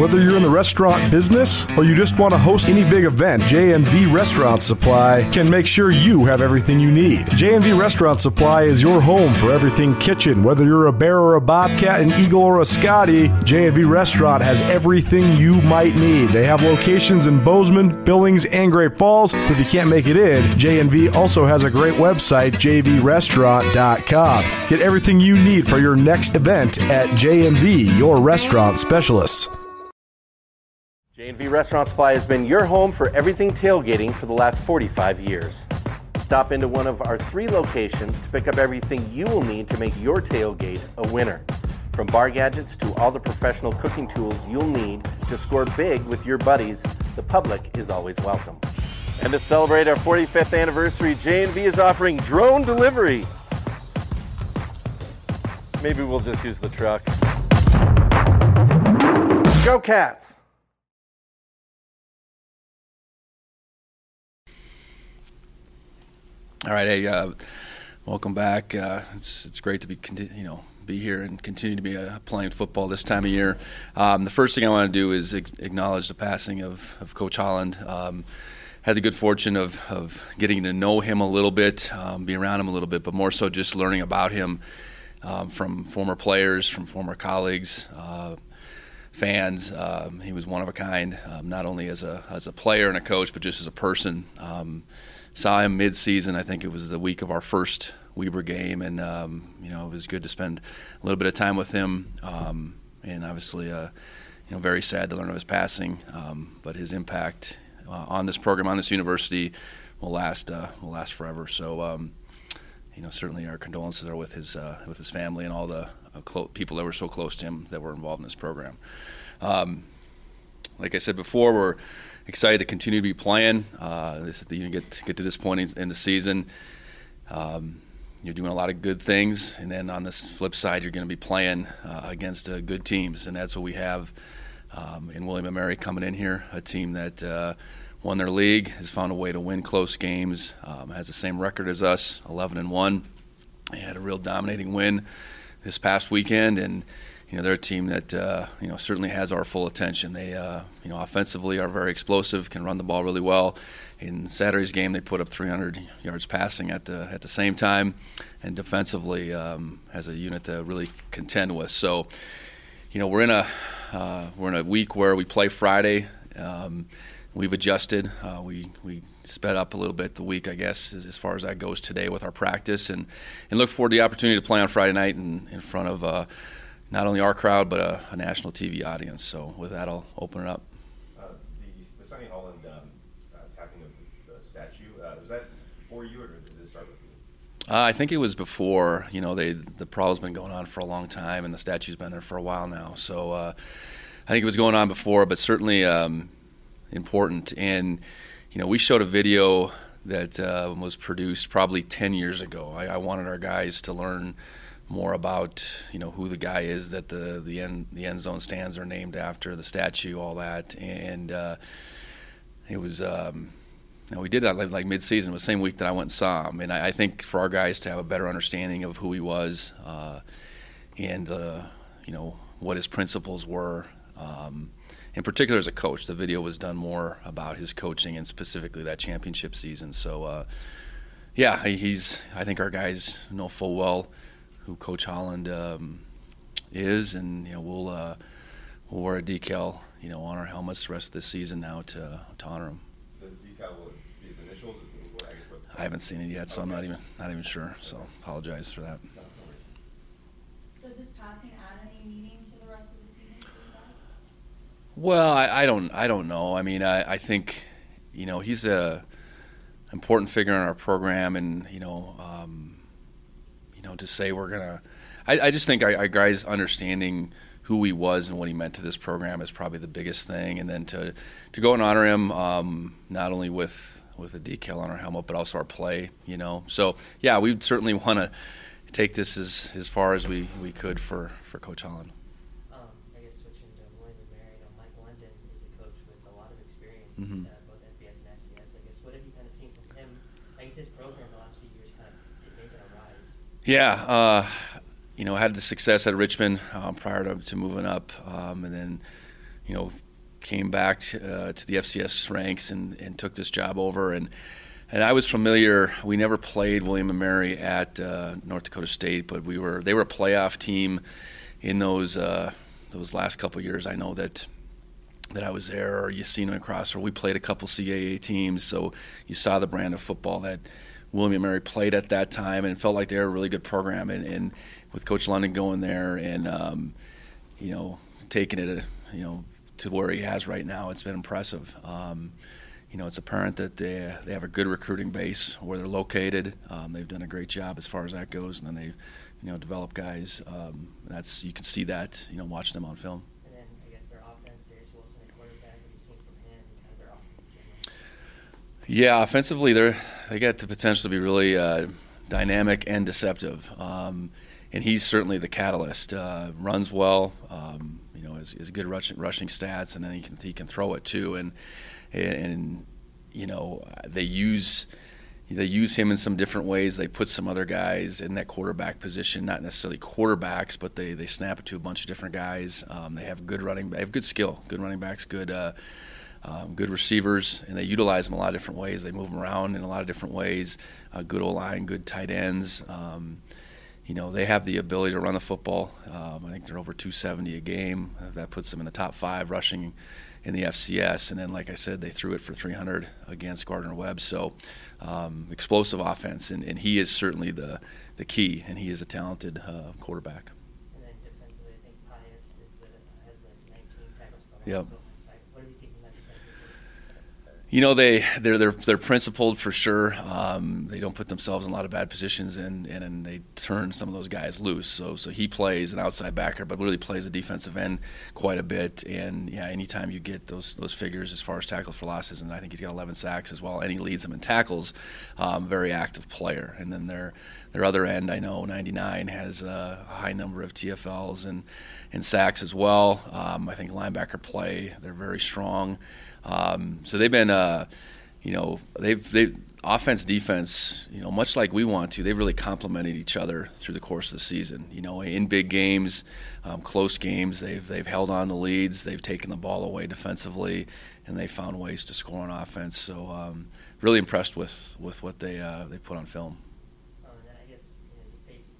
Whether you're in the restaurant business or you just want to host any big event, J&V Restaurant Supply can make sure you have everything you need. J&V Restaurant Supply is your home for everything kitchen. Whether you're a bear or a bobcat, an eagle or a Scotty, J&V Restaurant has everything you might need. They have locations in Bozeman, Billings, and Great Falls. If you can't make it in, J&V also has a great website, jvrestaurant.com. Get everything you need for your next event at J&V, your restaurant specialists. J&V Restaurant Supply has been your home for everything tailgating for the last 45 years. Stop into one of our three locations to pick up everything you will need to make your tailgate a winner. From bar gadgets to all the professional cooking tools you'll need to score big with your buddies, the public is always welcome. And to celebrate our 45th anniversary, J&V is offering drone delivery. Maybe we'll just use the truck. Go Cats! All right, hey, uh, welcome back. Uh, it's it's great to be conti- you know be here and continue to be uh, playing football this time of year. Um, the first thing I want to do is acknowledge the passing of, of Coach Holland. Um, had the good fortune of, of getting to know him a little bit, um, be around him a little bit, but more so just learning about him um, from former players, from former colleagues, uh, fans. Um, he was one of a kind, um, not only as a as a player and a coach, but just as a person. Um, saw him mid-season. I think it was the week of our first Weber game, and um, you know it was good to spend a little bit of time with him. Um, and obviously, uh, you know, very sad to learn of his passing. Um, but his impact uh, on this program, on this university, will last uh, will last forever. So, um, you know, certainly our condolences are with his uh, with his family and all the uh, clo- people that were so close to him that were involved in this program. Um, like I said before, we're excited to continue to be playing. Uh, this is the, you get get to this point in, in the season. Um, you're doing a lot of good things, and then on the flip side, you're going to be playing uh, against uh, good teams, and that's what we have um, in William and Mary coming in here, a team that uh, won their league, has found a way to win close games, um, has the same record as us, 11 and one. They had a real dominating win this past weekend, and you know they're a team that uh, you know certainly has our full attention. They uh, you know offensively are very explosive, can run the ball really well. In Saturday's game, they put up 300 yards passing at the at the same time, and defensively um, has a unit to really contend with. So, you know we're in a uh, we're in a week where we play Friday. Um, we've adjusted. Uh, we we sped up a little bit the week, I guess, as, as, far as that goes today with our practice, and and look forward to the opportunity to play on Friday night in, in front of uh, not only our crowd but a, a, national TV audience. So with that, I'll open it up. Uh, the, the Sonny Holland um, attacking of the statue uh, was that before you, or did it start with you? Uh, I think it was before. You know, they the problem's been going on for a long time, and the statue's been there for a while now. So uh, I think it was going on before, but certainly um, important. And you know, we showed a video that uh, was produced probably 10 years ago. I, I, wanted our guys to learn more about, you know, who the guy is that the the end the end zone stands are named after, the statue, all that, and uh, it was. Um, you know, we did that like, like mid-season, the same week that I went and saw him, and I, I, think for our guys to have a better understanding of who he was, uh, and uh, you know what his principles were, um, in particular as a coach. The video was done more about his coaching and specifically that championship season. So, uh, yeah, he's. I think our guys know full well who Coach Holland um, is, and you know we'll uh, we'll wear a decal, you know, on our helmets the rest of the season now to to honor him. The decal will be his initials. I, haven't seen it yet, so okay. I'm not even not even sure. So apologize for that. Does his passing add any meaning to the rest of the season for you guys? Well, I, I don't I don't know. I mean, I, I think you know he's a important figure in our program, and you know. Um, you know, to say we're gonna. I, I just think our, our, guys understanding who he was and what he meant to this program is probably the biggest thing, and then to to go and honor him um, not only with with a decal on our helmet, but also our play. You know, so yeah, we certainly want to take this as as far as we, we could for for Coach Holland. Um, I guess switching to William and Mary, you know, Mike London is a coach with a lot of experience. Mm-hmm. Uh, both FBS and FCS. I guess what have you kind of seen from him? I guess his program the last few years kind of to make it a rise. Yeah, uh, you know, I had the success at Richmond um, prior to, to, moving up, um, and then, you know, came back uh, to the FCS ranks and, and took this job over. And and I was familiar. We never played William and Mary at uh, North Dakota State, but we were they were a playoff team in those uh, those last couple years. I know that that I was there, or them across, or we played a couple CAA teams, so you saw the brand of football that William and Mary played at that time, and felt like they were a really good program. And, and with Coach London going there, and um, you know taking it, you know to where he has right now, it's been impressive. Um, you know, it's apparent that they, they have a good recruiting base where they're located. Um, they've done a great job as far as that goes, and then they, you know, develop guys. Um, that's you can see that, you know, watching them on film. And then I guess their offense, Darius Wilson at quarterback, what have you seen from him and kind of their offense in general? Yeah, offensively, they're they got the potential to be really uh, dynamic and deceptive. Um, and he's certainly the catalyst. Uh, runs well, um, you know, has, has good rushing, rushing stats, and then he can he can throw it too. And and you know they use they use him in some different ways. They put some other guys in that quarterback position, not necessarily quarterbacks, but they, they snap it to a bunch of different guys. Um, they have good running, they have good skill, good running backs, good uh, um, good receivers, and they utilize them a lot of different ways. They move them around in a lot of different ways. Uh, good O line, good tight ends. Um, you know, they have the ability to run the football. Um, I think they're over 270 a game. That puts them in the top five rushing in the FCS. And then, like I said, they threw it for 300 against Gardner Webb. So, um, explosive offense, and, and he is certainly the the key, and he is a talented uh, quarterback. And then defensively, I think Pius is the, has the 19 tackles for Yep. So, what have you seen from that defensively? You know they they're they're they're principled for sure. Um, they don't put themselves in a lot of bad positions, and, and and they turn some of those guys loose. So so he plays an outside backer, but really plays a defensive end quite a bit. And yeah, anytime you get those those figures as far as tackles for losses, and I think he's got 11 sacks as well, and he leads them in tackles. Um, very active player. And then their their other end, I know 99 has a high number of TFLs and and sacks as well. Um, I think linebacker play, they're very strong. Um, so they've been, uh, you know, they've they offense defense, you know, much like we want to. They've really complemented each other through the course of the season. You know, in big games, um, close games, they've they've held on to leads. They've taken the ball away defensively, and they found ways to score on offense. So um, really impressed with with what they uh, they put on film. Um, and then I guess you know you faced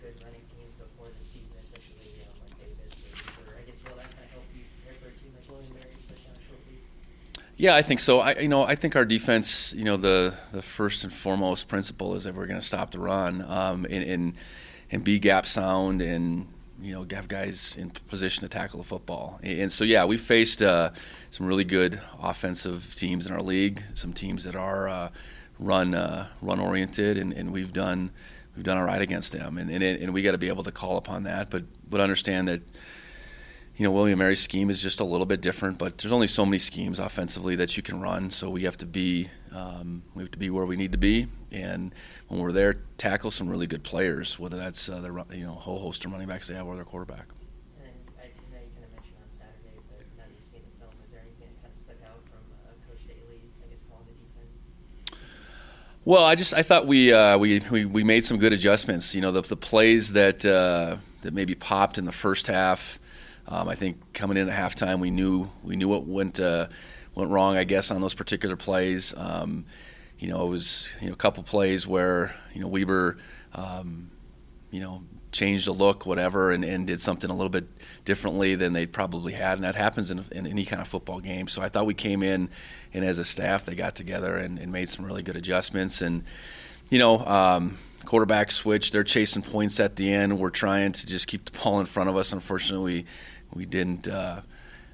good running teams before the season, especially um, like Davis or Porter. I guess will that kind of help you prepare for a team like William Mary, especially on a short week? Yeah, I think so. I you know I think our defense, you know, the the first and foremost principle is that we're going to stop the run um, and, and and be gap sound and you know have guys in position to tackle the football. And so yeah, we faced uh, some really good offensive teams in our league, some teams that are uh, run uh, run oriented, and, and we've done we've done all right against them, and and, and we got to be able to call upon that, but but understand that you know, William Mary's scheme is just a little bit different, but there's only so many schemes offensively that you can run. So we have to be um, we have to be where we need to be, and when we're there, tackle some really good players, whether that's uh, the you know whole host of running backs they have or their quarterback. And then I know you kind of mentioned on Saturday, but now that you've seen the film, is there anything kind of stuck out from uh, Coach Daly, I guess, calling the defense? Well, I just I thought we uh, we, we we made some good adjustments. You know, the the plays that uh, that maybe popped in the first half. Um, I think coming in at halftime, we knew we knew what went uh, went wrong. I guess on those particular plays. Um, you know, it was you know a couple plays where you know Weber, um, you know, changed the look, whatever, and, and did something a little bit differently than they probably had, and that happens in, in any kind of football game. So I thought we came in, and as a staff, they got together and, and made some really good adjustments, and you know. Um, quarterback switch. They're chasing points at the end. We're trying to just keep the ball in front of us. Unfortunately, we, didn't uh,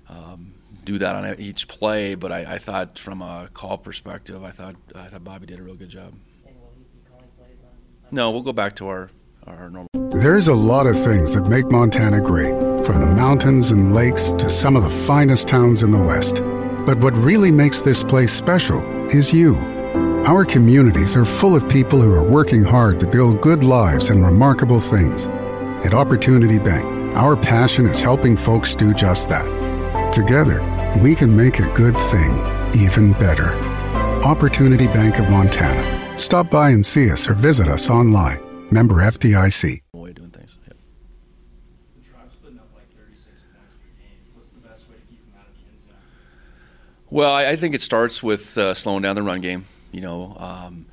um, do that on each play. But I, I thought, from a call perspective, I thought I thought Bobby did a real good job. No, we'll go back to our our normal. There's a lot of things that make Montana great, from the mountains and lakes to some of the finest towns in the West. But what really makes this place special is you. Our communities are full of people who are working hard to build good lives and remarkable things. At Opportunity Bank, our passion is helping folks do just that. Together, we can make a good thing even better. Opportunity Bank of Montana. Stop by and see us or visit us online. Member FDIC. way of doing things. Yep. The tribe's putting up like 36 points per game. What's the best way to keep them out Well, I, I think it starts with uh, slowing down the run game. You know, um,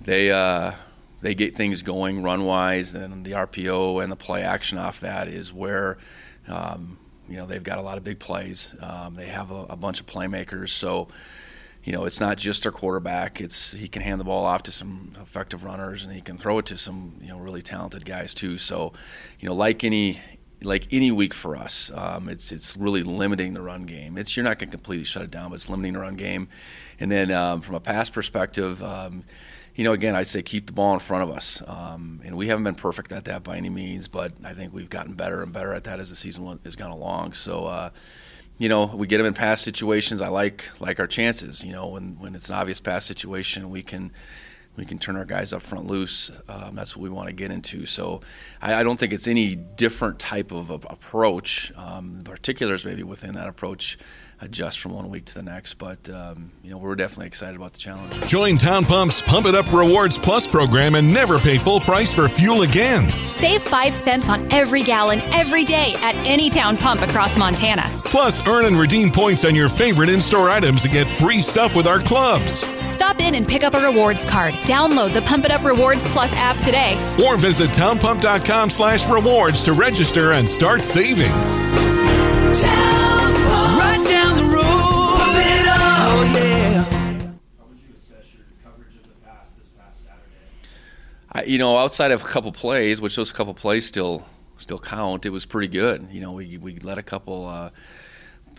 they uh, they get things going run wise, and the RPO and the play action off that is where. Um, you know they've got a lot of big plays. Um, they have a, a, bunch of playmakers, so you know it's not just their quarterback. It's he can hand the ball off to some effective runners, and he can throw it to some you know really talented guys too. So, you know, like any like any week for us, um, it's it's really limiting the run game. It's you're not going to completely shut it down, but it's limiting the run game. And then um, from a pass perspective um, you know, again, I say keep the ball in front of us. Um, and we haven't been perfect at that by any means, but I think we've gotten better and better at that as the season has gone along. So, uh, you know, we get them in pass situations. I like like our chances. You know, when when it's an obvious pass situation, we can we can turn our guys up front loose. Um, that's what we want to get into. So I, I, don't think it's any different type of, approach. Um, particulars maybe within that approach adjust from one week to the next. But um, you know, we're definitely excited about the challenge. Join Town Pump's Pump It Up Rewards Plus program and never pay full price for fuel again. Save five cents on every gallon every day at any town pump across Montana. Plus, earn and redeem points on your favorite in-store items to get free stuff with our clubs. Stop in and pick up a rewards card. Download the Pump It Up Rewards Plus app today. Or visit townpump.com slash rewards to register and start saving. I, you know, outside of a couple plays, which those couple plays still still count, it was pretty good. You know, we we let a couple uh,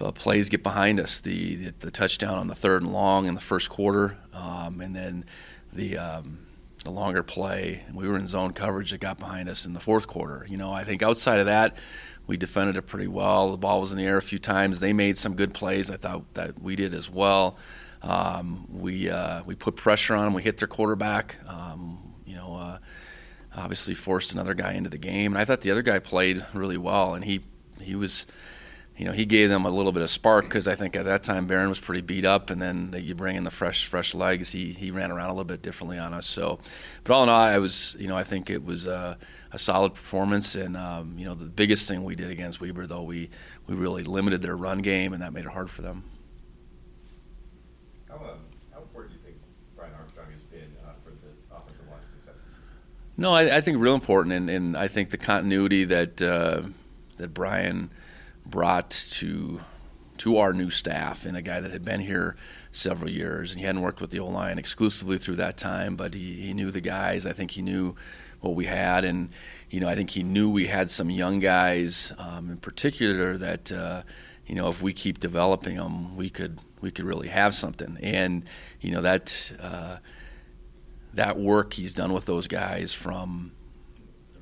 uh, plays get behind us. The, the, the touchdown on the third and long in the first quarter, um, and then the um, the longer play. We were in zone coverage that got behind us in the fourth quarter. You know, I think outside of that, we defended it pretty well. The ball was in the air a few times. They made some good plays. I thought that we did as well. Um, we uh, we put pressure on them. We hit their quarterback. Um, obviously forced another guy into the game. And I thought the other guy played really well, and he he was, you know, he gave them a little bit of spark because I think at that time Barron was pretty beat up, and then the, you bring in the fresh fresh legs. He he ran around a little bit differently on us. So, but all in all, I was you know I think it was a, a solid performance, and um, you know the biggest thing we did against Weber though we we really limited their run game, and that made it hard for them. No, I, I think real important, and, and, I think the continuity that uh, that Brian brought to to our new staff, and a guy that had been here several years, and he hadn't worked with the O line exclusively through that time, but he, he knew the guys. I think he knew what we had, and you know, I think he knew we had some young guys, um, in particular, that uh, you know, if we keep developing them, we could we could really have something, and you know that. Uh, that work he's done with those guys from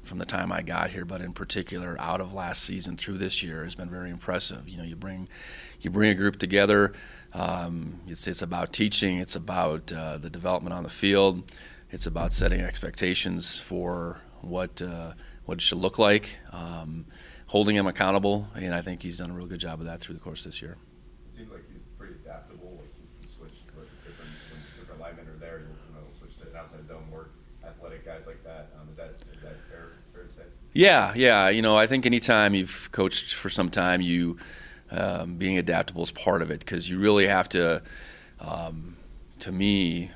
from the time I got here, but in particular out of last season through this year has been very impressive. You know, you bring you bring a group together. Um, it's it's about teaching. It's about uh, the development on the field. It's about setting expectations for what uh, what it should look like, um, holding him accountable, and I think he's done a real good job of that through the course this year. It seems like he's pretty adaptable. Like he switched with different different linemen are there outside zone work, athletic guys like that. Um, is that is that fair, fair to say? Yeah, yeah. You know, I think anytime you've coached for some time, you um, being adaptable is part of it because you really have to. Um, to me,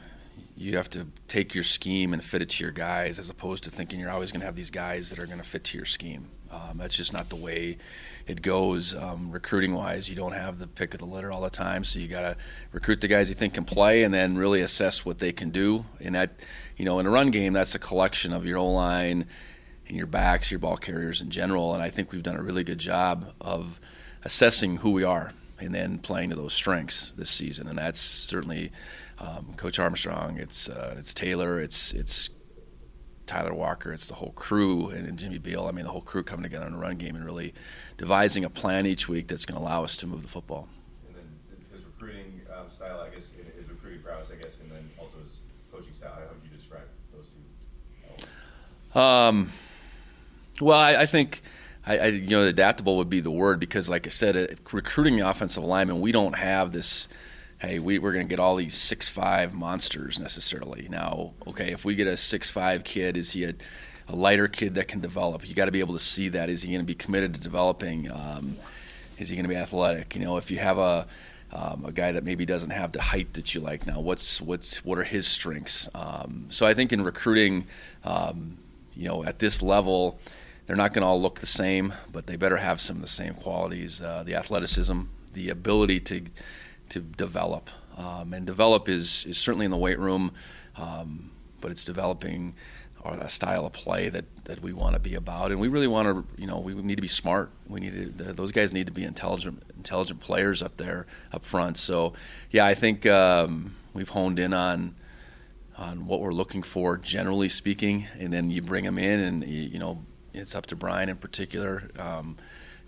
you have to take your scheme and fit it to your guys, as opposed to thinking you're always going to have these guys that are going to fit to your scheme. Um, that's just not the way it goes. Um, recruiting wise, you don't have the pick of the litter all the time, so you got to recruit the guys you think can play, and then really assess what they can do. And that, you know, in a run game, that's a collection of your O line and your backs, your ball carriers in general. And I think we've done a really good job of assessing who we are and then playing to those strengths this season. And that's certainly um, Coach Armstrong. It's uh, it's Taylor. It's it's Tyler Walker, it's the whole crew, and, and Jimmy Beal. I mean, the whole crew coming together in a run game and really devising a plan each week that's going to allow us to move the football. And then his recruiting um, style, I guess, his recruiting prowess, I guess, and then also his coaching style. How would you describe those two? Um, well, I, I think. I, I, you know, adaptable would be the word because, like I said, it, recruiting the offensive lineman, we don't have this hey, we, we're going to get all these six five monsters necessarily. Now, okay, if we get a six five kid, is he a, a lighter kid that can develop? You got to be able to see that. Is he going to be committed to developing? Um, is he going to be athletic? You know, if you have a um, a guy that maybe doesn't have the height that you like now. What's what's what are his strengths? Um, so I think in recruiting, um, you know, at this level, they're not going to all look the same, but they better have some of the same qualities: uh, the athleticism, the ability to to develop, um, and develop is is certainly in the weight room, um, but it's developing a style of play that, that we want to be about, and we really want to, you know, we need to be smart. We need to, those guys need to be intelligent, intelligent players up there, up front. So, yeah, I think um, we've honed in on on what we're looking for, generally speaking, and then you bring them in, and you, you know, it's up to Brian in particular, um,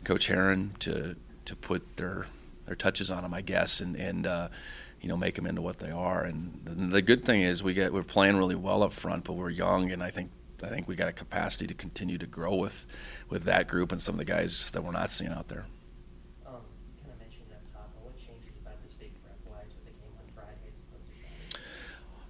Coach Herron, to to put their their touches on them, I guess, and and uh, you know make them into what they are. And the, the, good thing is we get we're playing really well up front, but we're young, and I think I think we got a capacity to continue to grow with with that group and some of the guys that we're not seeing out there. Um, kind of mentioned up top, what changes about this big prep wise with the game on Friday as opposed to Saturday?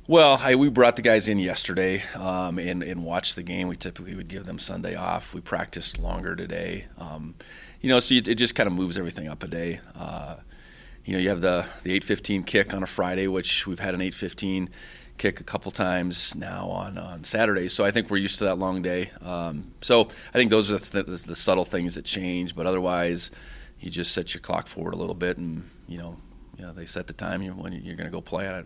Well, I, we brought the guys in yesterday um, and, and watched the game. We typically would give them Sunday off. We practiced longer today. Um, you know, so it just kind of moves everything up a day. Uh, you know, you have the the 8:15 kick on a Friday, which we've had an 8:15 kick a couple times now on on Saturdays. So I think we're used to that long day. Um, so I think those are the, the, the, subtle things that change. But otherwise, you just set your clock forward a little bit, and you know, you know they set the time when you're going to go play at it.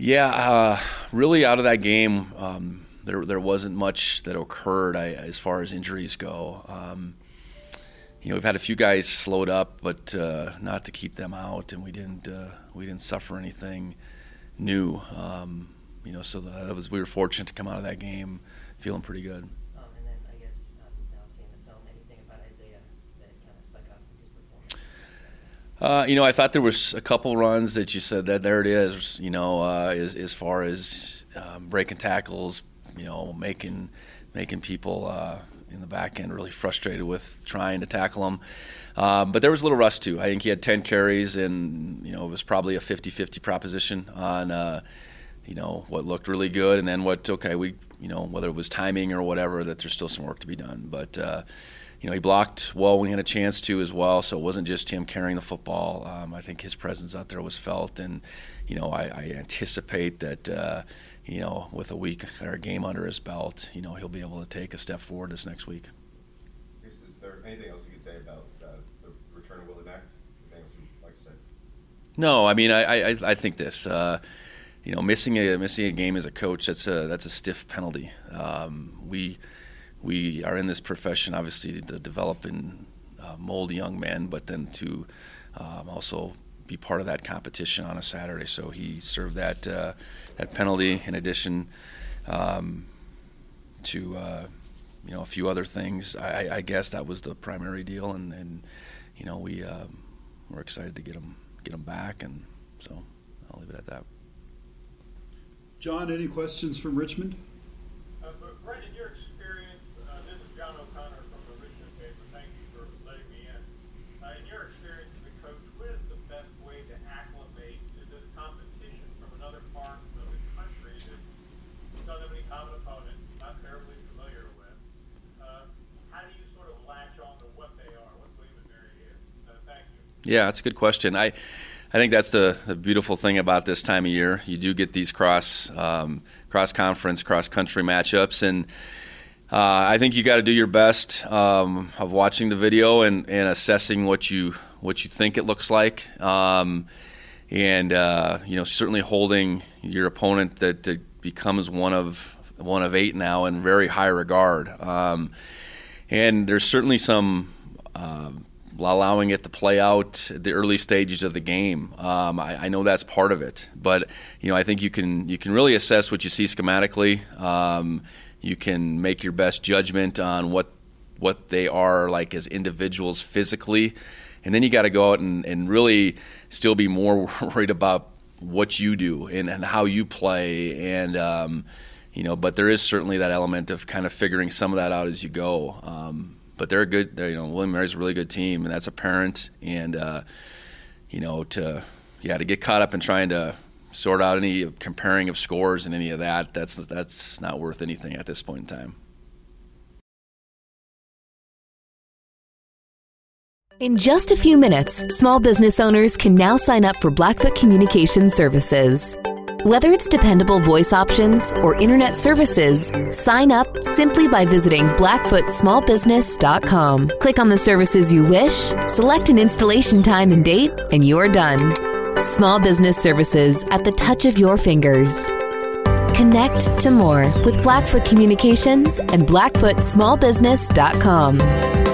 Yeah, uh, really out of that game, um, there there wasn't much that occurred I, as far as injuries go. Um, you know, we've had a few guys slowed up, but uh, not to keep them out, and we didn't uh, we didn't suffer anything new. Um, you know, so that was we were fortunate to come out of that game feeling pretty good. Um, and then I guess um, now seeing the film, anything about Isaiah that kind of stuck out from his performance? Uh, you know, I thought there was a couple runs that you said that there it is. You know, uh, as as far as um, breaking tackles, you know, making making people uh, in the back end really frustrated with trying to tackle them. Um, but there was a little rust too. I think he had 10 carries, and you know it was probably a 50-50 proposition on uh, you know what looked really good, and then what okay we you know whether it was timing or whatever that there's still some work to be done. But uh, you know he blocked well when he had a chance to as well, so it wasn't just him carrying the football. Um, I think his presence out there was felt, and you know I, I anticipate that uh, you know, with a week or a game under his belt, you know, he'll be able to take a step forward this next week. Is, there anything else you could say about uh, the return of Willie Mack? Anything else you'd like to say? No, I mean, I, I, I think this. Uh, you know, missing a missing a game as a coach that's a that's a stiff penalty. Um, we we are in this profession obviously to develop and uh, mold young men, but then to um, also be part of that competition on a Saturday. So he served that uh, that penalty in addition um, to uh, you know a few other things. I, I, guess that was the primary deal, and, and you know we um, we're excited to get him get him back, and so I'll leave it at that. John, any questions from Richmond? Yeah, that's a good question. I, I think that's the, the beautiful thing about this time of year. You do get these cross um, cross conference, cross country matchups, and uh, I think you got to do your best um, of watching the video and, and assessing what you what you think it looks like, um, and uh, you know certainly holding your opponent that, that, becomes one of one of eight now in very high regard. Um, and there's certainly some. Uh, allowing it to play out the early stages of the game. Um, I, I, know that's part of it, but you know I think you can you can really assess what you see schematically. Um, you can make your best judgment on what what they are like as individuals physically, and then you got to go out and, and really still be more worried about what you do and, and how you play and. Um, you know, but there is certainly that element of kind of figuring some of that out as you go. Um, but they're a good. They're, you know, William Mary's a really good team, and that's apparent. And uh, you know, to yeah, to get caught up in trying to sort out any comparing of scores and any of that, that's that's not worth anything at this point in time. In just a few minutes, small business owners can now sign up for Blackfoot Communication Services. Whether it's dependable voice options or internet services, sign up simply by visiting blackfootsmallbusiness.com. Click on the services you wish, select an installation time and date, and you're done. Small business services at the touch of your fingers. Connect to more with Blackfoot Communications and blackfootsmallbusiness.com.